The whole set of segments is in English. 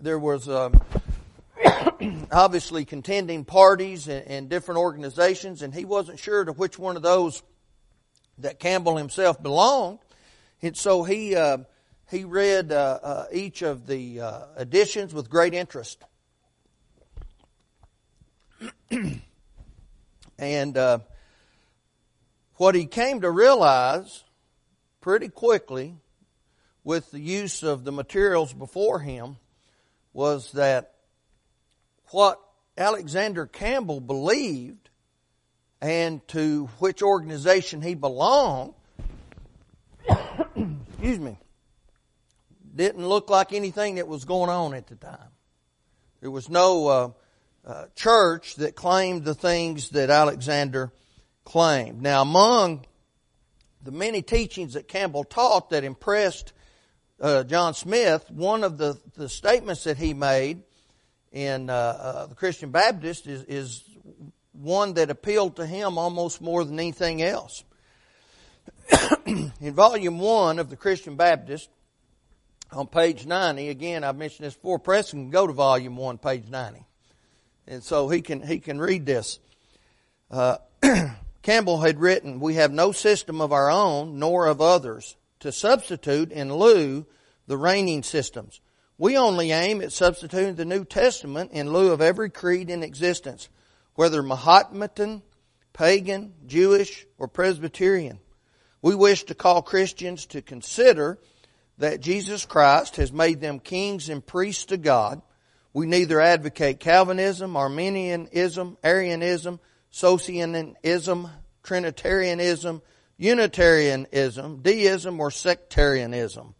There was um, obviously contending parties and, and different organizations, and he wasn't sure to which one of those that Campbell himself belonged. And so he uh, he read uh, uh, each of the uh, editions with great interest. and uh, what he came to realize pretty quickly with the use of the materials before him was that what Alexander Campbell believed and to which organization he belonged, excuse me, didn't look like anything that was going on at the time. There was no uh, uh, church that claimed the things that Alexander claimed. Now, among the many teachings that Campbell taught that impressed uh, John Smith, one of the, the statements that he made in uh, uh, the Christian Baptist is, is one that appealed to him almost more than anything else. in volume one of the Christian Baptist, on page 90, again, I've mentioned this before, Preston can go to volume one, page 90. And so he can, he can read this. Uh, Campbell had written, We have no system of our own, nor of others, to substitute in lieu the reigning systems. We only aim at substituting the New Testament in lieu of every creed in existence, whether Mahometan, pagan, Jewish, or Presbyterian. We wish to call Christians to consider that Jesus Christ has made them kings and priests to God. We neither advocate Calvinism, Arminianism, Arianism, Socinianism, Trinitarianism, Unitarianism, deism, or sectarianism,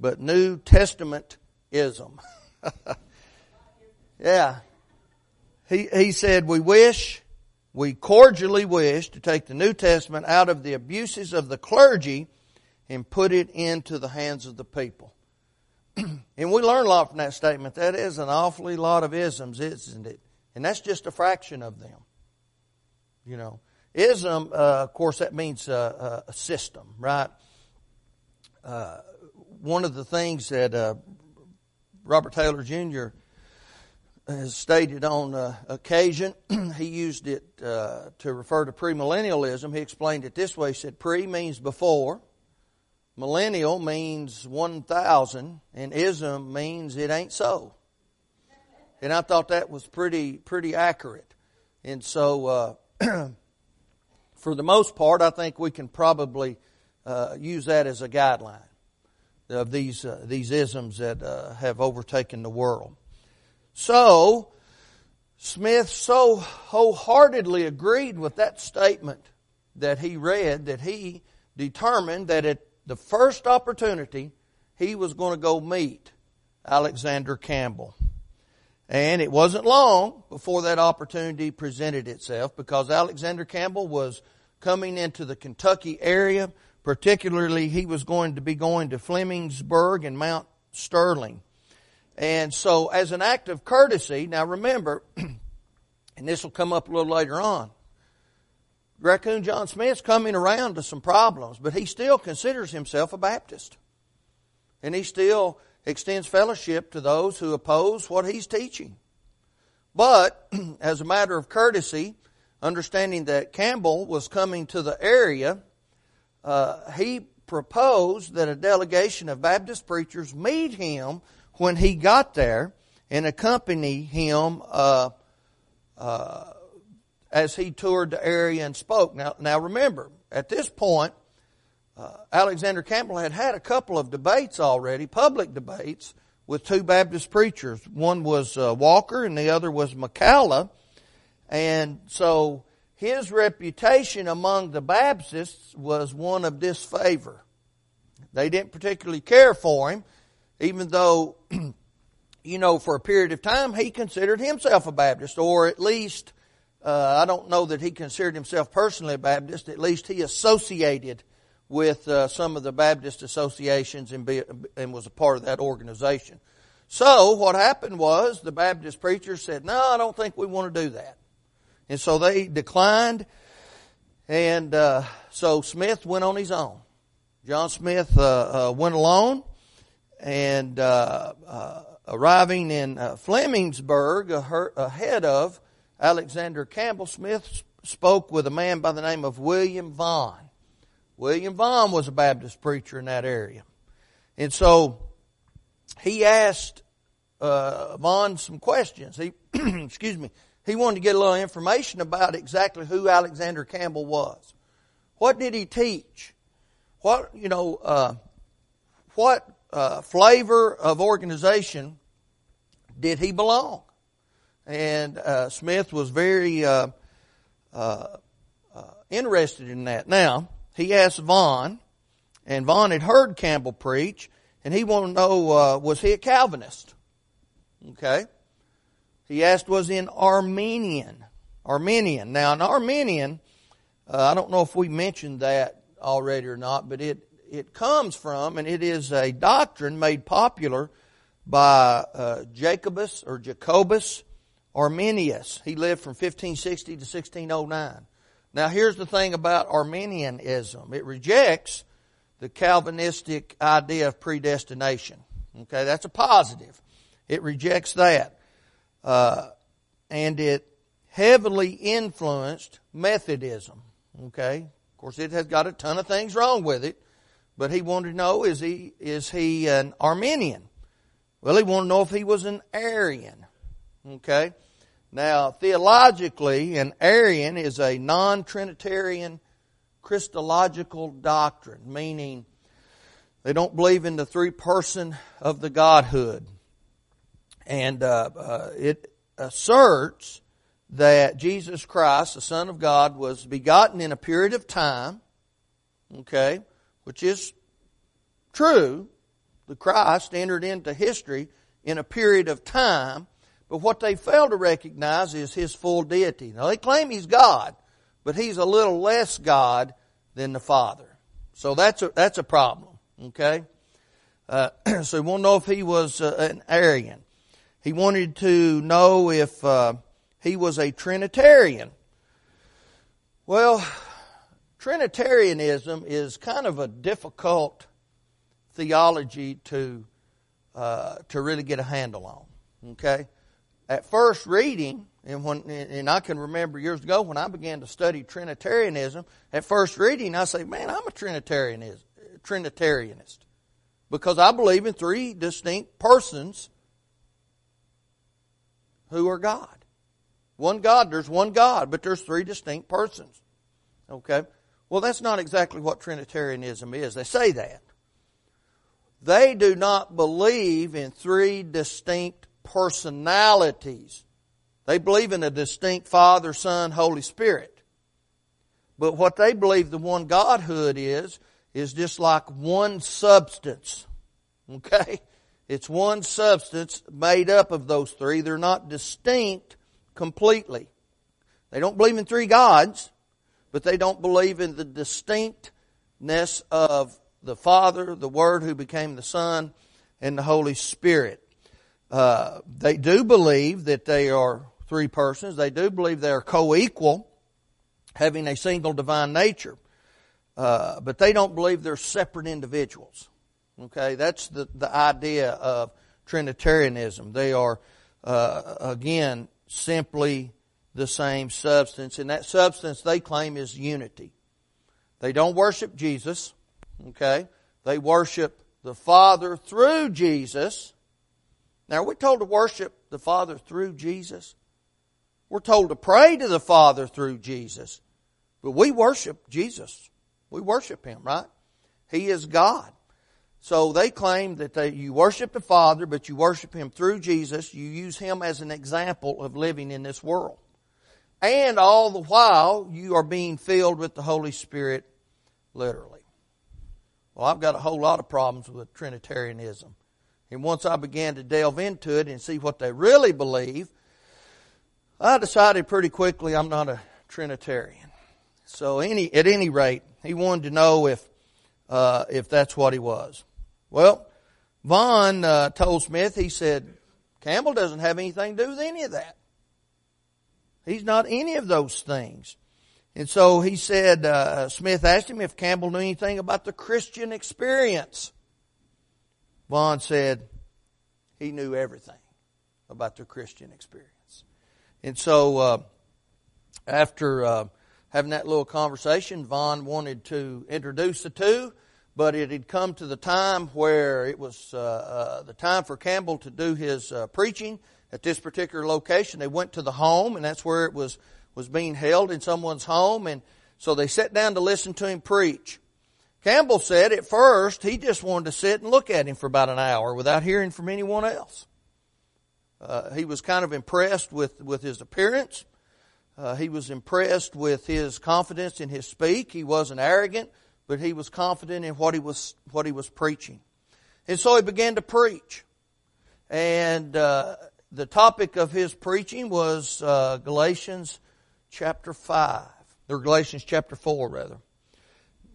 but New Testamentism. yeah. He, he said, we wish, we cordially wish to take the New Testament out of the abuses of the clergy and put it into the hands of the people. and we learn a lot from that statement. That is an awfully lot of isms, isn't it? And that's just a fraction of them. You know, ism, uh, of course, that means uh, a system, right? Uh, one of the things that uh, Robert Taylor Jr. has stated on uh, occasion, he used it uh, to refer to premillennialism. He explained it this way. He said, pre means before, millennial means 1,000, and ism means it ain't so. And I thought that was pretty, pretty accurate. And so, uh, for the most part, I think we can probably uh, use that as a guideline of these, uh, these isms that uh, have overtaken the world. So, Smith so wholeheartedly agreed with that statement that he read that he determined that at the first opportunity he was going to go meet Alexander Campbell. And it wasn't long before that opportunity presented itself because Alexander Campbell was coming into the Kentucky area. Particularly, he was going to be going to Flemingsburg and Mount Sterling. And so, as an act of courtesy, now remember, and this will come up a little later on, Raccoon John Smith's coming around to some problems, but he still considers himself a Baptist. And he still extends fellowship to those who oppose what he's teaching. But, as a matter of courtesy, understanding that Campbell was coming to the area, uh, he proposed that a delegation of Baptist preachers meet him when he got there and accompany him uh, uh, as he toured the area and spoke. Now, now remember, at this point, uh, Alexander Campbell had had a couple of debates already, public debates, with two Baptist preachers. One was uh, Walker and the other was McCalla. And so his reputation among the Baptists was one of disfavor. They didn't particularly care for him, even though, you know, for a period of time he considered himself a Baptist, or at least uh, I don't know that he considered himself personally a Baptist. At least he associated with uh, some of the Baptist associations and, be, and was a part of that organization. So what happened was the Baptist preachers said, "No, I don't think we want to do that," and so they declined. And uh, so Smith went on his own. John Smith uh, uh, went alone, and uh, arriving in uh, Flemingsburg ahead of Alexander Campbell, Smith spoke with a man by the name of William Vaughn. William Vaughn was a Baptist preacher in that area. And so he asked uh, Vaughn some questions. He, excuse me, he wanted to get a little information about exactly who Alexander Campbell was. What did he teach? What, you know, uh, what uh, flavor of organization did he belong? And uh, Smith was very uh, uh, uh, interested in that. Now, he asked Vaughn, and Vaughn had heard Campbell preach, and he wanted to know, was he a Calvinist? Okay. He asked, was he Arminian. Arminian. Now, an Arminian, I don't know if we mentioned that already or not, but it it comes from, and it is a doctrine made popular by uh, Jacobus or Jacobus Arminius. He lived from 1560 to 1609. Now here's the thing about Arminianism. It rejects the Calvinistic idea of predestination. Okay, that's a positive. It rejects that. Uh, and it heavily influenced Methodism. Okay, of course it has got a ton of things wrong with it, but he wanted to know, is he, is he an Arminian? Well, he wanted to know if he was an Arian. Okay? Now, theologically, an Arian is a non-Trinitarian Christological doctrine, meaning they don't believe in the three person of the Godhood. And uh, uh, it asserts that Jesus Christ, the Son of God, was begotten in a period of time, okay, which is true. The Christ entered into history in a period of time, but what they fail to recognize is his full deity. Now they claim he's God, but he's a little less God than the Father. So that's a, that's a problem, okay? Uh, so we want to know if he was uh, an Arian. He wanted to know if uh, he was a Trinitarian. Well, Trinitarianism is kind of a difficult theology to uh, to really get a handle on. Okay, at first reading, and when and I can remember years ago when I began to study Trinitarianism. At first reading, I say, "Man, I'm a Trinitarianist, Trinitarianist, because I believe in three distinct persons who are God. One God. There's one God, but there's three distinct persons." Okay. Well, that's not exactly what Trinitarianism is. They say that. They do not believe in three distinct personalities. They believe in a distinct Father, Son, Holy Spirit. But what they believe the one Godhood is, is just like one substance. Okay? It's one substance made up of those three. They're not distinct completely. They don't believe in three gods but they don't believe in the distinctness of the Father, the Word who became the Son, and the Holy Spirit. Uh, they do believe that they are three persons. They do believe they are co-equal, having a single divine nature. Uh, but they don't believe they're separate individuals. Okay, that's the, the idea of Trinitarianism. They are, uh, again, simply the same substance, and that substance they claim is unity. They don't worship Jesus, okay? They worship the Father through Jesus. Now, we're told to worship the Father through Jesus. We're told to pray to the Father through Jesus. But we worship Jesus. We worship Him, right? He is God. So they claim that they, you worship the Father, but you worship Him through Jesus. You use Him as an example of living in this world. And all the while, you are being filled with the Holy Spirit literally. Well, I've got a whole lot of problems with Trinitarianism. And once I began to delve into it and see what they really believe, I decided pretty quickly I'm not a Trinitarian. So any, at any rate, he wanted to know if, uh, if that's what he was. Well, Vaughn uh, told Smith, he said, Campbell doesn't have anything to do with any of that. He's not any of those things. And so he said, uh, Smith asked him if Campbell knew anything about the Christian experience. Vaughn said, he knew everything about the Christian experience. And so, uh, after uh, having that little conversation, Vaughn wanted to introduce the two, but it had come to the time where it was uh, uh the time for Campbell to do his uh, preaching at this particular location. They went to the home, and that's where it was was being held in someone's home, and so they sat down to listen to him preach. Campbell said at first he just wanted to sit and look at him for about an hour without hearing from anyone else. Uh, he was kind of impressed with, with his appearance. Uh, he was impressed with his confidence in his speak. He wasn't arrogant, but he was confident in what he was what he was preaching. And so he began to preach. And uh, the topic of his preaching was uh, Galatians chapter five, or Galatians chapter four, rather.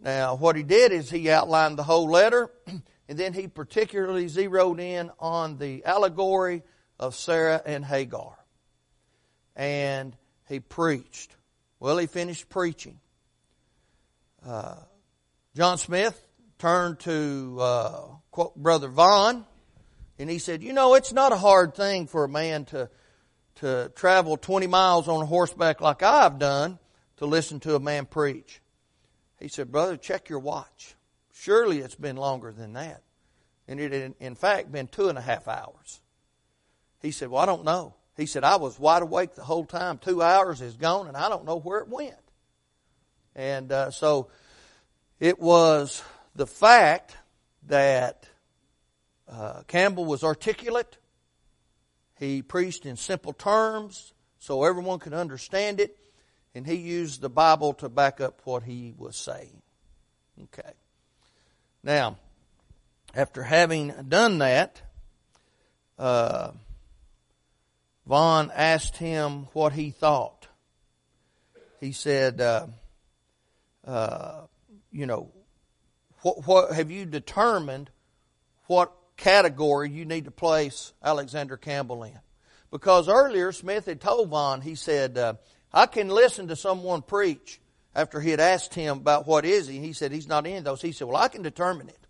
Now, what he did is he outlined the whole letter, and then he particularly zeroed in on the allegory of Sarah and Hagar. And he preached. Well, he finished preaching. Uh, John Smith turned to uh, quote, Brother Vaughn, and he said, "You know, it's not a hard thing for a man to to travel 20 miles on horseback like I've done to listen to a man preach." He said, Brother, check your watch. Surely it's been longer than that. And it had, in fact, been two and a half hours. He said, Well, I don't know. He said, I was wide awake the whole time. Two hours is gone, and I don't know where it went. And uh, so it was the fact that uh, Campbell was articulate. He preached in simple terms so everyone could understand it and he used the Bible to back up what he was saying. Okay. Now, after having done that, uh, Vaughn asked him what he thought. He said, uh, uh, you know, what, what have you determined what category you need to place Alexander Campbell in? Because earlier Smith had told Vaughn, he said, uh, I can listen to someone preach after he had asked him about what is he. He said he's not in those. He said, well, I can determine it.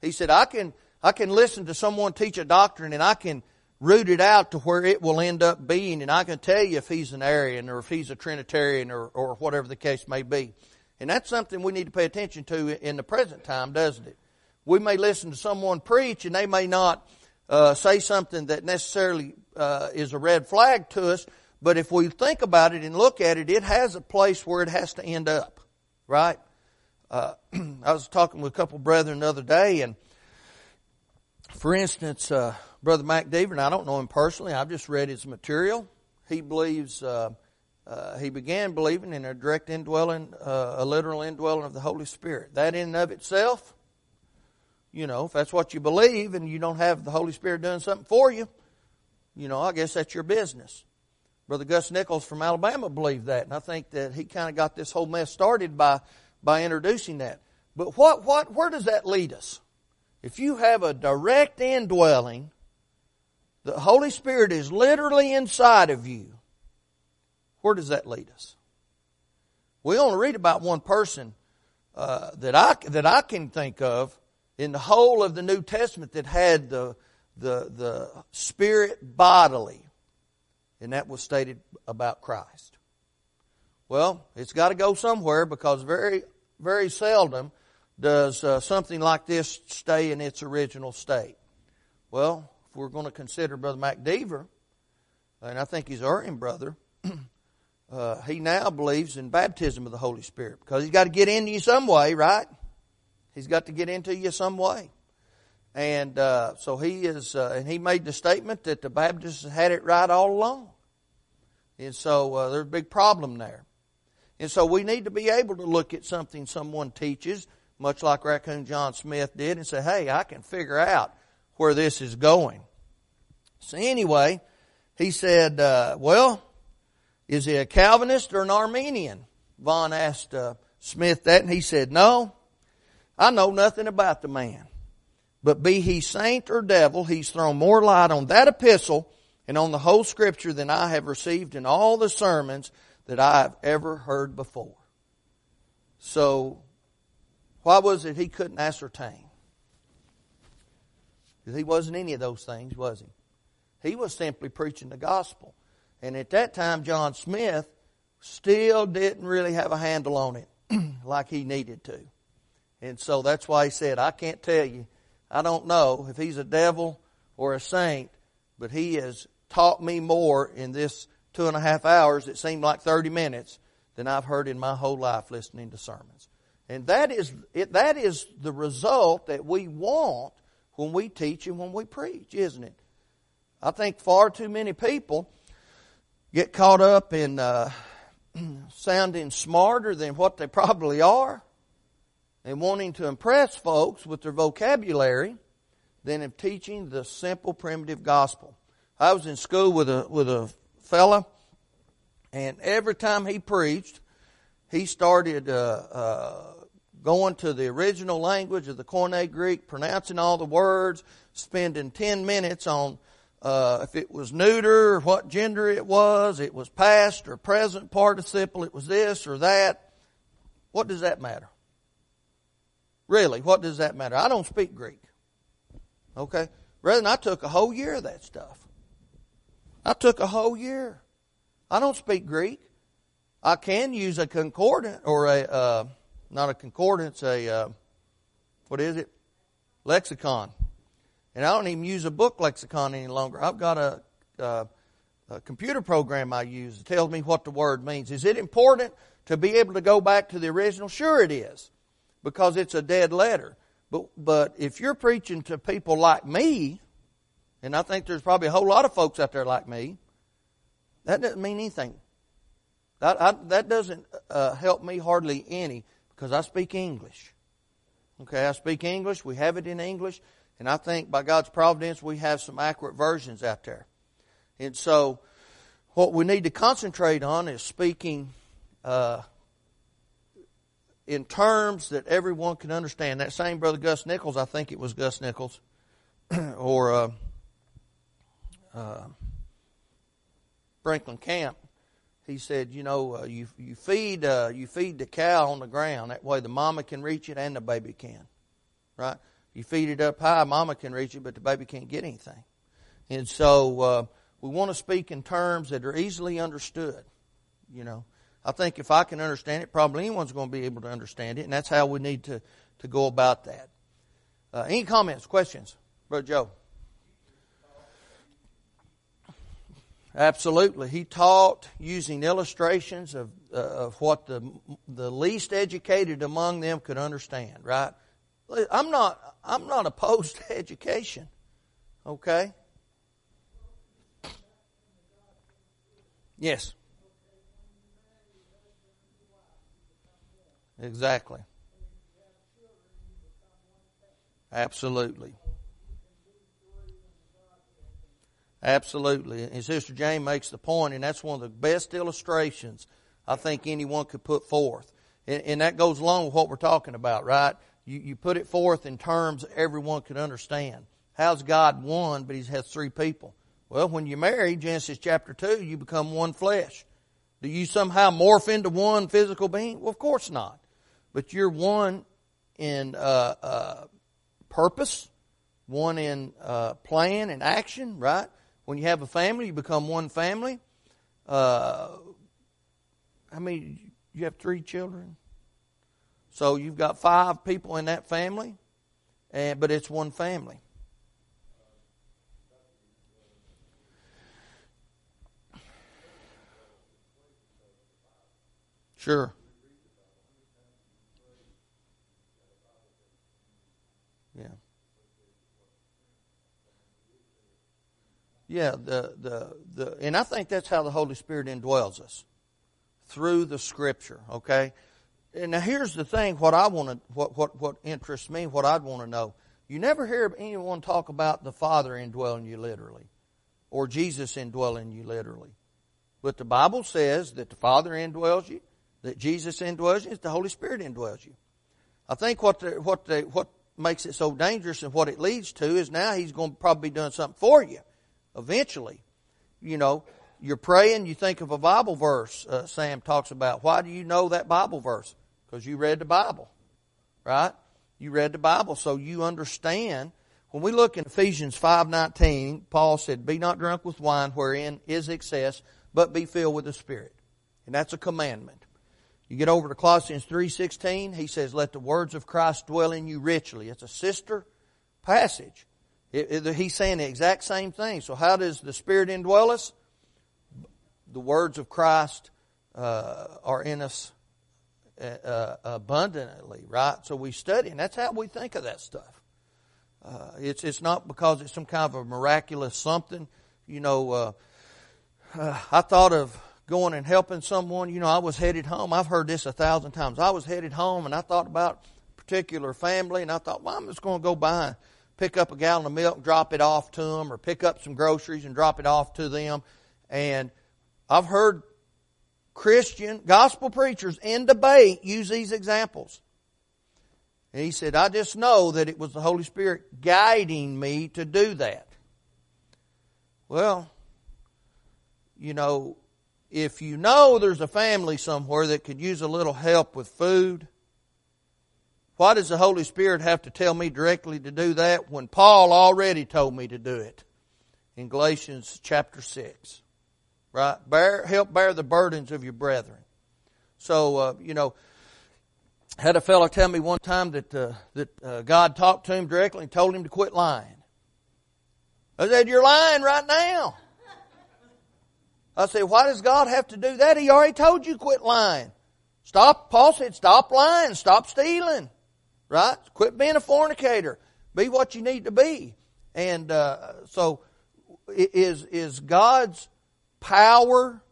He said, I can, I can listen to someone teach a doctrine and I can root it out to where it will end up being and I can tell you if he's an Arian or if he's a Trinitarian or, or whatever the case may be. And that's something we need to pay attention to in the present time, doesn't it? We may listen to someone preach and they may not uh, say something that necessarily uh, is a red flag to us, but if we think about it and look at it, it has a place where it has to end up, right? Uh, I was talking with a couple brethren the other day, and for instance, uh, Brother Mac Deaver, and I don't know him personally, I've just read his material. He believes, uh, he began believing in a direct indwelling, uh, a literal indwelling of the Holy Spirit. That in and of itself, you know, if that's what you believe and you don't have the Holy Spirit doing something for you, you know, I guess that's your business. Brother Gus Nichols from Alabama believed that, and I think that he kind of got this whole mess started by, by introducing that. But what, what, where does that lead us? If you have a direct indwelling, the Holy Spirit is literally inside of you, where does that lead us? We only read about one person uh, that I that I can think of in the whole of the New Testament that had the the the Spirit bodily and that was stated about Christ. Well, it's got to go somewhere because very, very seldom does uh, something like this stay in its original state. Well, if we're going to consider Brother Mac Deaver, and I think he's Urian brother, uh, he now believes in baptism of the Holy Spirit because he's got to get into you some way, right? He's got to get into you some way. And uh, so he is, uh, and he made the statement that the Baptists had it right all along. And so uh, there's a big problem there. And so we need to be able to look at something someone teaches, much like Raccoon John Smith did, and say, hey, I can figure out where this is going. So anyway, he said, uh, well, is he a Calvinist or an Arminian? Vaughn asked uh, Smith that, and he said, no, I know nothing about the man. But be he saint or devil, he's thrown more light on that epistle and on the whole scripture than I have received in all the sermons that I have ever heard before. So, why was it he couldn't ascertain? He wasn't any of those things, was he? He was simply preaching the gospel. And at that time, John Smith still didn't really have a handle on it like he needed to. And so that's why he said, I can't tell you. I don't know if he's a devil or a saint, but he has taught me more in this two and a half hours that seemed like 30 minutes than I've heard in my whole life listening to sermons. And that is, it, that is the result that we want when we teach and when we preach, isn't it? I think far too many people get caught up in uh, sounding smarter than what they probably are and wanting to impress folks with their vocabulary than of teaching the simple primitive gospel. I was in school with a with a fella, and every time he preached, he started uh, uh, going to the original language of the Koine Greek, pronouncing all the words, spending ten minutes on uh, if it was neuter, or what gender it was, it was past or present participle, it was this or that. What does that matter? Really, what does that matter? I don't speak Greek. Okay? Rather I took a whole year of that stuff. I took a whole year. I don't speak Greek. I can use a concordant or a, uh, not a concordance, a, uh, what is it? Lexicon. And I don't even use a book lexicon any longer. I've got a, a, a computer program I use that tells me what the word means. Is it important to be able to go back to the original? Sure it is. Because it's a dead letter. But, but if you're preaching to people like me, and I think there's probably a whole lot of folks out there like me, that doesn't mean anything. That, I, that doesn't uh, help me hardly any because I speak English. Okay, I speak English. We have it in English. And I think by God's providence, we have some accurate versions out there. And so, what we need to concentrate on is speaking uh, in terms that everyone can understand. That same brother Gus Nichols, I think it was Gus Nichols, or uh, uh, Franklin Camp, he said, you know, uh, you you feed uh, you feed the cow on the ground. That way, the mama can reach it and the baby can, right? You feed it up high, mama can reach it, but the baby can't get anything. And so uh, we want to speak in terms that are easily understood. You know, I think if I can understand it, probably anyone's going to be able to understand it, and that's how we need to to go about that. Uh, any comments, questions, Brother Joe? Absolutely. He taught using illustrations of, uh, of what the, the least educated among them could understand, right? I'm not, I'm not opposed to education. Okay? Yes. Exactly. Absolutely. Absolutely. And Sister Jane makes the point, and that's one of the best illustrations I think anyone could put forth. And, and that goes along with what we're talking about, right? You, you put it forth in terms everyone could understand. How's God one, but He has three people? Well, when you marry, Genesis chapter 2, you become one flesh. Do you somehow morph into one physical being? Well, of course not. But you're one in uh, uh, purpose, one in uh, plan and action, right? When you have a family, you become one family. Uh, how many? You have three children? So you've got five people in that family, and, but it's one family. Sure. Yeah. Yeah, the, the, the, and I think that's how the Holy Spirit indwells us through the Scripture. Okay, now here's the thing: what I want to, what what what interests me, what I'd want to know. You never hear anyone talk about the Father indwelling you literally, or Jesus indwelling you literally. But the Bible says that the Father indwells you, that Jesus indwells you, that the Holy Spirit indwells you. I think what the, what the, what makes it so dangerous and what it leads to is now He's going to probably be doing something for you, eventually. You know, you're praying, you think of a Bible verse. Uh, Sam talks about. Why do you know that Bible verse? Because you read the Bible, right? You read the Bible, so you understand When we look in Ephesians 5:19, Paul said, "Be not drunk with wine wherein is excess, but be filled with the Spirit." And that's a commandment. You get over to Colossians 3:16, he says, "Let the words of Christ dwell in you richly." It's a sister passage. It, it, he's saying the exact same thing. So how does the Spirit indwell us? The words of Christ uh, are in us uh, abundantly, right? So we study, and that's how we think of that stuff. Uh, it's it's not because it's some kind of a miraculous something. You know, uh, uh, I thought of going and helping someone. You know, I was headed home. I've heard this a thousand times. I was headed home, and I thought about a particular family, and I thought, well, I'm just going to go by and pick up a gallon of milk, drop it off to them, or pick up some groceries and drop it off to them. And I've heard Christian gospel preachers in debate use these examples. And he said, I just know that it was the Holy Spirit guiding me to do that. Well, you know, if you know there's a family somewhere that could use a little help with food, why does the Holy Spirit have to tell me directly to do that when Paul already told me to do it in Galatians chapter 6? Right? Bear, help bear the burdens of your brethren. So, uh, you know, had a fellow tell me one time that uh, that uh, God talked to him directly and told him to quit lying. I said, "You're lying right now." I said, "Why does God have to do that? He already told you quit lying. Stop." Paul said, "Stop lying. Stop stealing. Right? Quit being a fornicator. Be what you need to be." And uh, so, is is God's power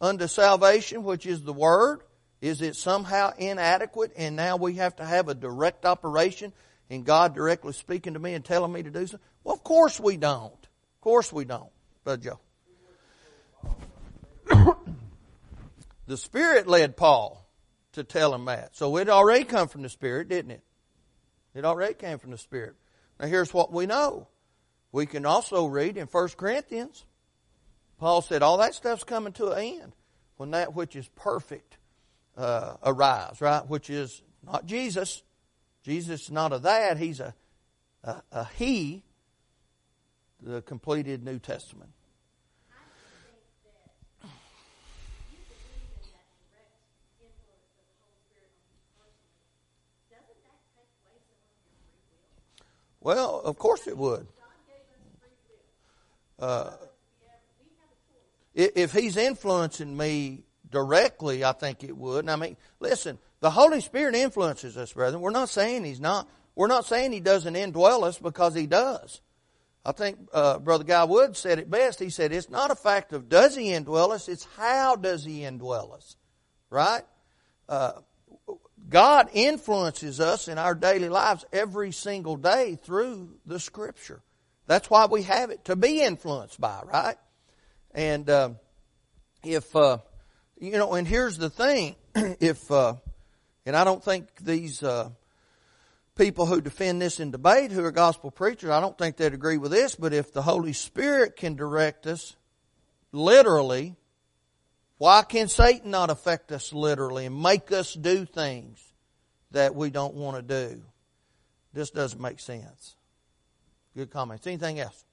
unto salvation, which is the Word, is it somehow inadequate and now we have to have a direct operation and God directly speaking to me and telling me to do something? Well, of course we don't. Of course we don't, Brother Joe. the Spirit led Paul to tell him that. So it already come from the Spirit, didn't it? It already came from the Spirit. Now here's what we know. We can also read in 1 Corinthians. Paul said all that stuff's coming to an end when that which is perfect uh, arrives, right? Which is not Jesus. Jesus is not a that. He's a, a, a He, the completed New Testament. Well, of course it would. Uh, if he's influencing me directly, I think it would. And I mean, listen, the Holy Spirit influences us, brethren. We're not saying He's not. We're not saying He doesn't indwell us because He does. I think uh, Brother Guy Wood said it best. He said it's not a fact of does He indwell us; it's how does He indwell us, right? Uh, God influences us in our daily lives every single day through the Scripture. That's why we have it to be influenced by, right? And uh, if uh, you know, and here's the thing: if uh, and I don't think these uh, people who defend this in debate, who are gospel preachers, I don't think they'd agree with this. But if the Holy Spirit can direct us literally, why can Satan not affect us literally and make us do things that we don't want to do? This doesn't make sense. Good comments. Anything else?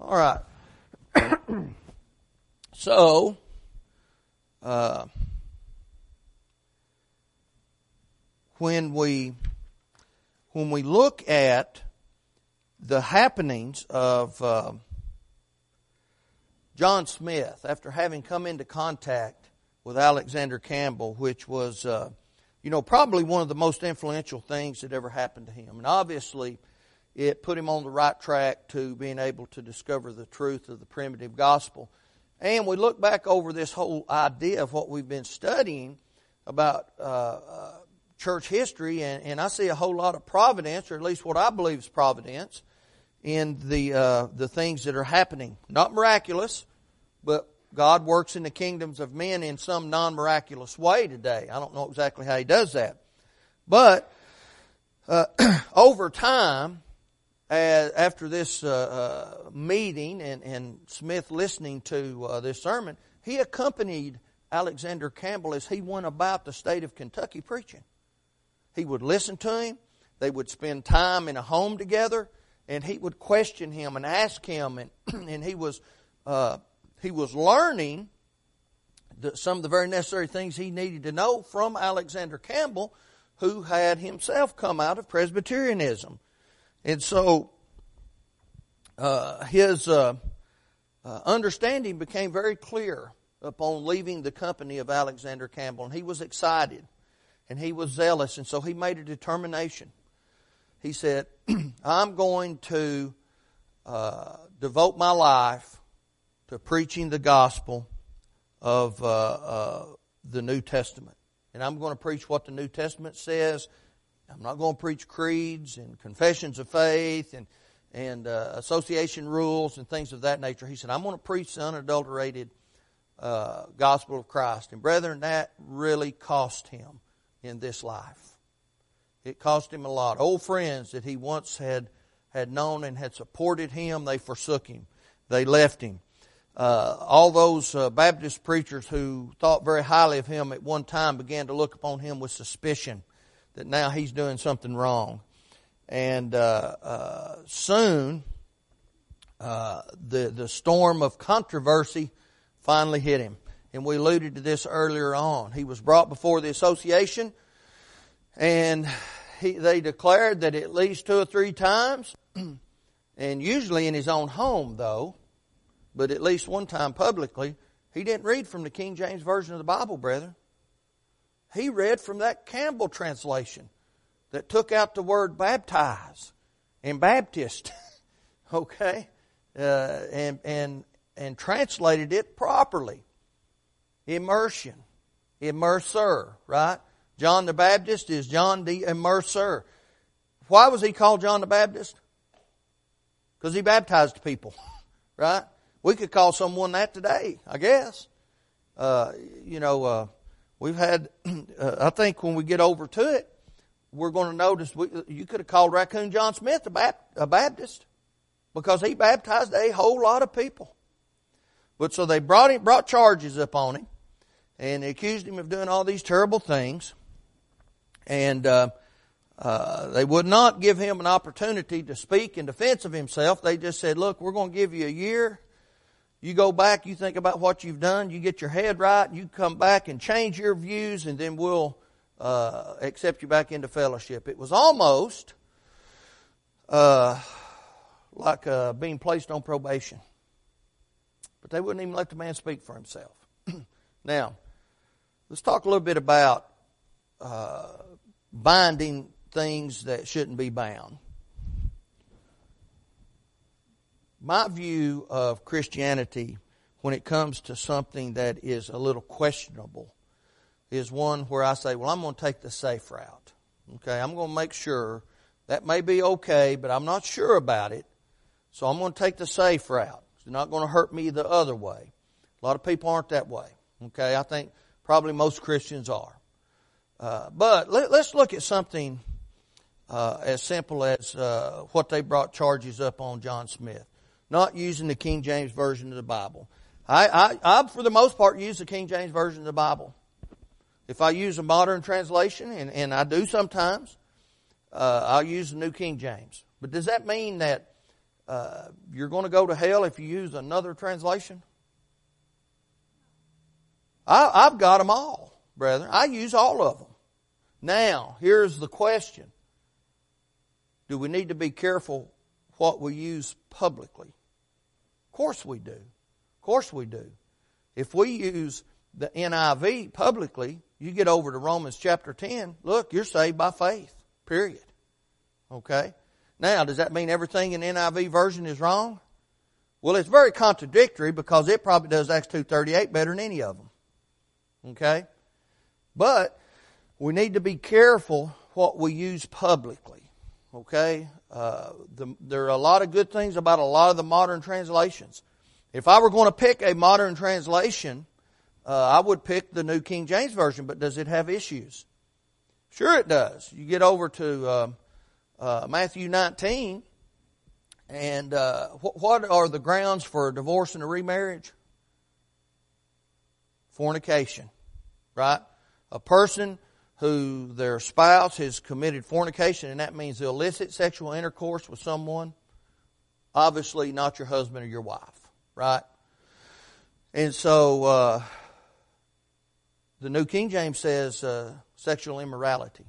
All right. So, uh, when we when we look at the happenings of uh, John Smith after having come into contact with Alexander Campbell, which was, uh, you know, probably one of the most influential things that ever happened to him, and obviously it put him on the right track to being able to discover the truth of the primitive gospel. And we look back over this whole idea of what we've been studying about uh, uh, church history, and, and, I see a whole lot of providence, or at least what I believe is providence, in the uh, the things that are happening. Not miraculous, but God works in the kingdoms of men in some non miraculous way today. I don't know exactly how He does that, but uh, over time, after this uh, uh, meeting and, and, Smith listening to uh, this sermon, he accompanied Alexander Campbell as he went about the state of Kentucky preaching. He would listen to him, They would spend time in a home together, and he would question him and ask him, and and he was uh, he was learning the, some of the very necessary things he needed to know from Alexander Campbell, who had himself come out of Presbyterianism, and so uh, his uh, uh, understanding became very clear upon leaving the company of Alexander Campbell, and he was excited and he was zealous, and so he made a determination. He said, I'm going to uh, devote my life to preaching the gospel of uh, uh, the New Testament. And I'm going to preach what the New Testament says. I'm not going to preach creeds and confessions of faith and, and uh, association rules and things of that nature. He said, I'm going to preach the unadulterated uh, gospel of Christ. And brethren, that really cost him in this life. It cost him a lot. Old friends that he once had, had known and had supported him, they forsook him. They left him. Uh, all those uh, Baptist preachers who thought very highly of him at one time began to look upon him with suspicion that now he's doing something wrong. And uh, uh soon, uh, the the storm of controversy finally hit him. And we alluded to this earlier on. He was brought before the association, and he, they declared that at least two or three times, and usually in his own home, though, but at least one time publicly, he didn't read from the King James Version of the Bible, brethren. He read from that Campbell translation that took out the word baptize and Baptist, okay, uh, and and and translated it properly. Immersion. Immerser, right? John the Baptist is John the Immerser. Why was he called John the Baptist? Because he baptized people, right? We could call someone that today, I guess. Uh, you know, uh, we've had, uh, I think when we get over to it, we're going to notice we, you could have called Raccoon John Smith a, Baptist because he baptized a whole lot of people. But so they brought him, brought charges up on him, and accused him of doing all these terrible things. And uh, uh, they would not give him an opportunity to speak in defense of himself. They just said, "Look, we're going to give you a year. You go back, you think about what you've done, you get your head right, you come back and change your views, and then we'll uh, accept you back into fellowship." It was almost uh, like uh, being placed on probation. But they wouldn't even let the man speak for himself. now, let's talk a little bit about uh, binding things that shouldn't be bound. My view of Christianity when it comes to something that is a little questionable is one where I say, well, I'm going to take the safe route. Okay, I'm going to make sure that may be okay, but I'm not sure about it. So I'm going to take the safe route. It's not going to hurt me the other way. A lot of people aren't that way. Okay, I think probably most Christians are. Uh, but let, us look at something uh, as simple as uh, what they brought charges up on John Smith, not using the King James version of the Bible. I, I, I, for the most part, use the King James version of the Bible. If I use a modern translation, and, and I do sometimes, uh, I'll use the New King James. But does that mean that uh, you're going to go to hell if you use another translation? I, I've got them all, brethren. I use all of them. Now, here's the question. Do we need to be careful what we use publicly? Of course we do. Of course we do. If we use the NIV publicly, you get over to Romans chapter 10, look, you're saved by faith. Period. Okay? Now, does that mean everything in NIV version is wrong? Well, it's very contradictory because it probably does Acts 2.38 better than any of them. Okay? But we need to be careful what we use publicly. Okay? Uh, the, there are a lot of good things about a lot of the modern translations. If I were going to pick a modern translation, uh, I would pick the New King James Version, but does it have issues? Sure it does. You get over to uh, uh, Matthew 19, and uh, wh- what are the grounds for a divorce and a remarriage? Fornication, right? A person who their spouse has committed fornication, and that means illicit sexual intercourse with someone, obviously not your husband or your wife, right? And so, uh, the New King James says uh, sexual immorality.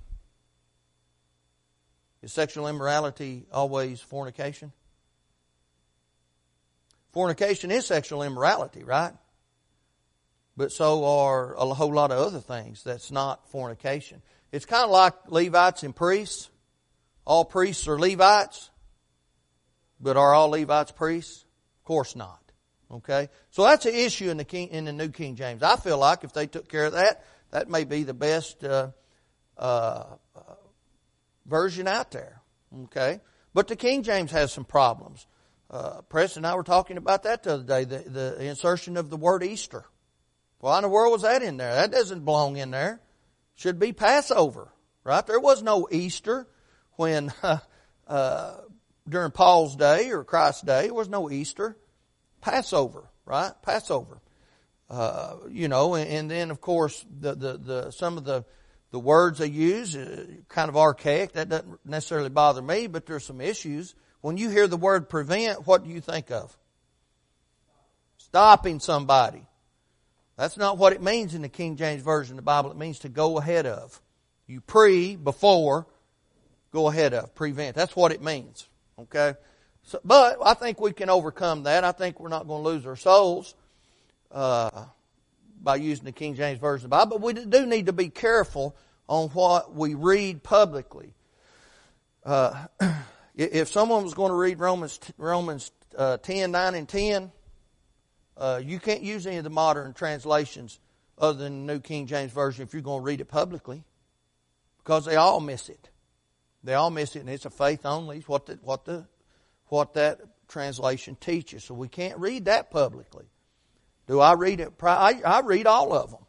Is sexual immorality always fornication? Fornication is sexual immorality, right? But so are a whole lot of other things that's not fornication. It's kind of like Levites and priests. All priests are Levites. But are all Levites priests? Of course not. Okay? So that's an issue in the King, in the New King James. I feel like if they took care of that, that may be the best uh, uh, version out there. Okay? But the King James has some problems. Uh, Preston and I were talking about that the other day, the, the insertion of the word Easter. Why in the world was that in there? That doesn't belong in there. Should be Passover, right? There was no Easter when, uh, during Paul's day or Christ's day, there was no Easter. Passover, right? Passover. Uh, you know, and, and, then of course the, the, the, some of the, the words they use, uh, kind of archaic. That doesn't necessarily bother me, but there's some issues. When you hear the word prevent, what do you think of? Stopping somebody. That's not what it means in the King James Version of the Bible. It means to go ahead of. You pre, before, go ahead of, prevent. That's what it means. Okay? So, but I think we can overcome that. I think we're not going to lose our souls uh, by using the King James Version of the Bible. But we do need to be careful on what we read publicly. Uh, if someone was going to read Romans Romans uh, 10, 9, and 10, uh, you can't use any of the modern translations other than the New King James Version if you're going to read it publicly because they all miss it. They all miss it, and it's a faith only. It's what the, what the what that translation teaches. So we can't read that publicly. Do I read it? I, I read all of them,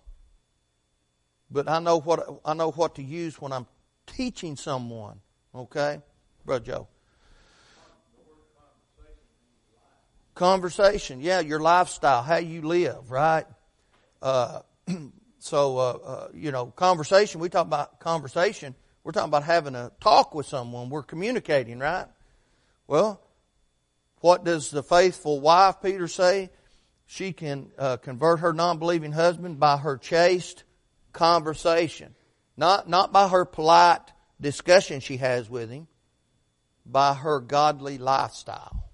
but I know what I know what to use when I'm teaching someone. Okay, brother Joe. Conversation, yeah, your lifestyle, how you live, right? Uh, so, uh, uh, you know, conversation. We talk about conversation. We're talking about having a talk with someone. We're communicating, right? Well, what does the faithful wife, Peter, say? She can uh, convert her non-believing husband by her chaste conversation. Not, not by her polite discussion she has with him, by her godly lifestyle.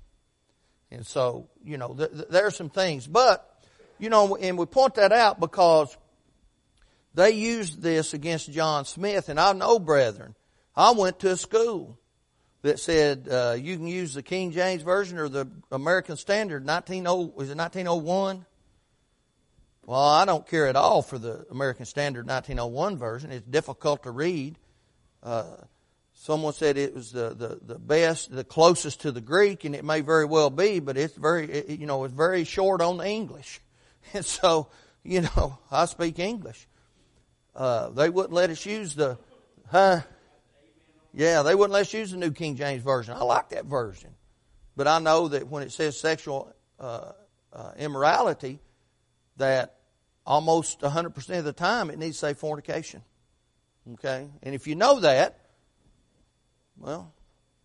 And so, you know, th- th- there are some things. But, you know, and we point that out because they used this against John Smith. And I know, brethren, I went to a school that said uh, you can use the King James version or the American Standard 19 was it 1901? Well, I don't care at all for the American Standard 1901 version. It's difficult to read. Uh, someone said it was the, the, the best, the closest to the Greek, and it may very well be, but it's very, it, you know, it's very short on the English. And so, you know, I speak English. Uh, they wouldn't let us use the, huh? Yeah, they wouldn't let us use the New King James Version. I like that version. But I know that when it says sexual uh, uh, immorality, that almost 100% of the time it needs to say fornication. Okay? And if you know that, well,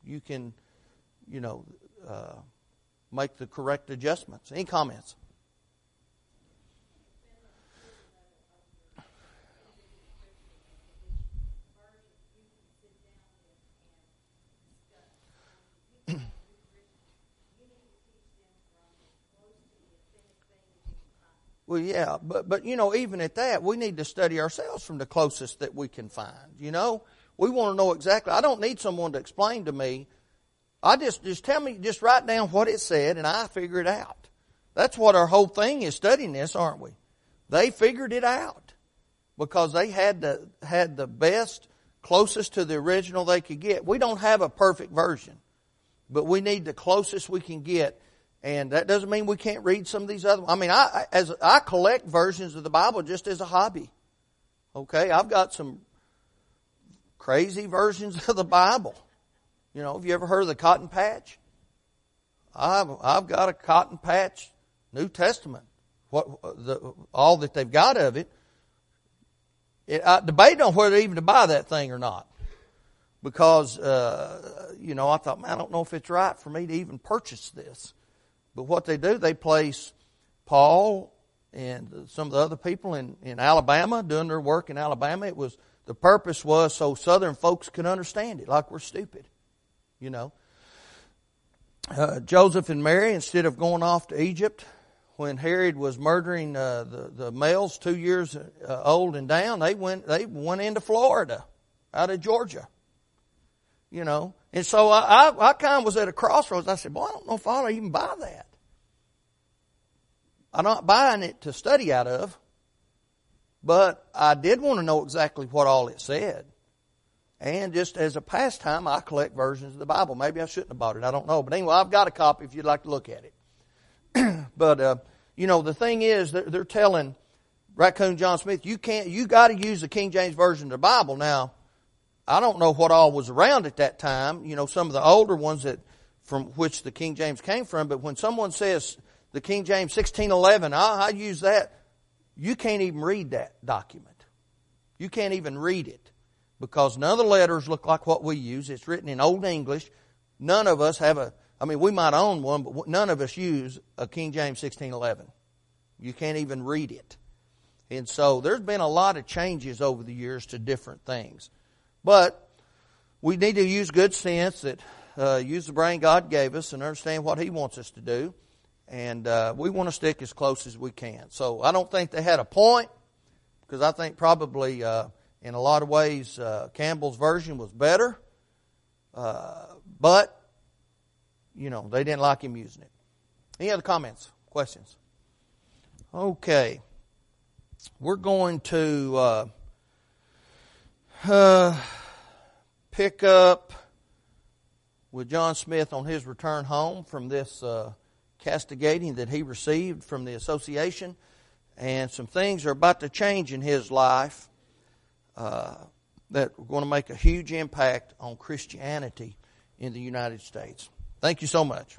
you can, you know, uh, make the correct adjustments. Any comments? Well, yeah, but but you know, even at that, we need to study ourselves from the closest that we can find. You know, we want to know exactly. I don't need someone to explain to me. I just just tell me, just write down what it said, and I figure it out. That's what our whole thing is studying this, aren't we? They figured it out because they had the had the best, closest to the original they could get. We don't have a perfect version, but we need the closest we can get and that doesn't mean we can't read some of these other. I mean, I as I collect versions of the Bible just as a hobby. Okay, I've got some crazy versions of the Bible. You know, have you ever heard of the Cotton Patch? I've I've got a Cotton Patch New Testament. What the all that they've got of it it, I debated on whether even to buy that thing or not. Because, uh, you know, I thought, man, I don't know if it's right for me to even purchase this. But what they do, they place Paul and some of the other people in, in Alabama doing their work in Alabama. It was, the purpose was so southern folks could understand it, like we're stupid, you know. Uh, Joseph and Mary, instead of going off to Egypt, when Herod was murdering uh, the the males two years uh, old and down, they went they went into Florida, out of Georgia. You know, and so I I, I kind of was at a crossroads. I said, "Boy, I don't know if I'll even buy that." I'm not buying it to study out of, but I did want to know exactly what all it said. And just as a pastime, I collect versions of the Bible. Maybe I shouldn't have bought it. I don't know. But anyway, I've got a copy if you'd like to look at it. but, uh, you know, the thing is, they're, they're telling Raccoon John Smith, you can't, you got to use the King James Version of the Bible. Now, I don't know what all was around at that time. You know, some of the older ones that, from which the King James came from. But when someone says the King James 1611, I, I use that. You can't even read that document. You can't even read it because none of the letters look like what we use. It's written in Old English. None of us have a, I mean, we might own one, but none of us use a King James 1611. You can't even read it. And so there's been a lot of changes over the years to different things. But we need to use good sense that uh, use the brain God gave us and understand what He wants us to do and uh, we want to stick as close as we can. So I don't think they had a point because I think probably uh, in a lot of ways uh, Campbell's version was better, uh, but you know they didn't like him using it. Any other comments, questions? Okay, we're going to uh, uh, pick up with John Smith on his return home from this castigating that he received from the association, and some things are about to change in his life uh, that are going to make a huge impact on Christianity in the United States. Thank you so much.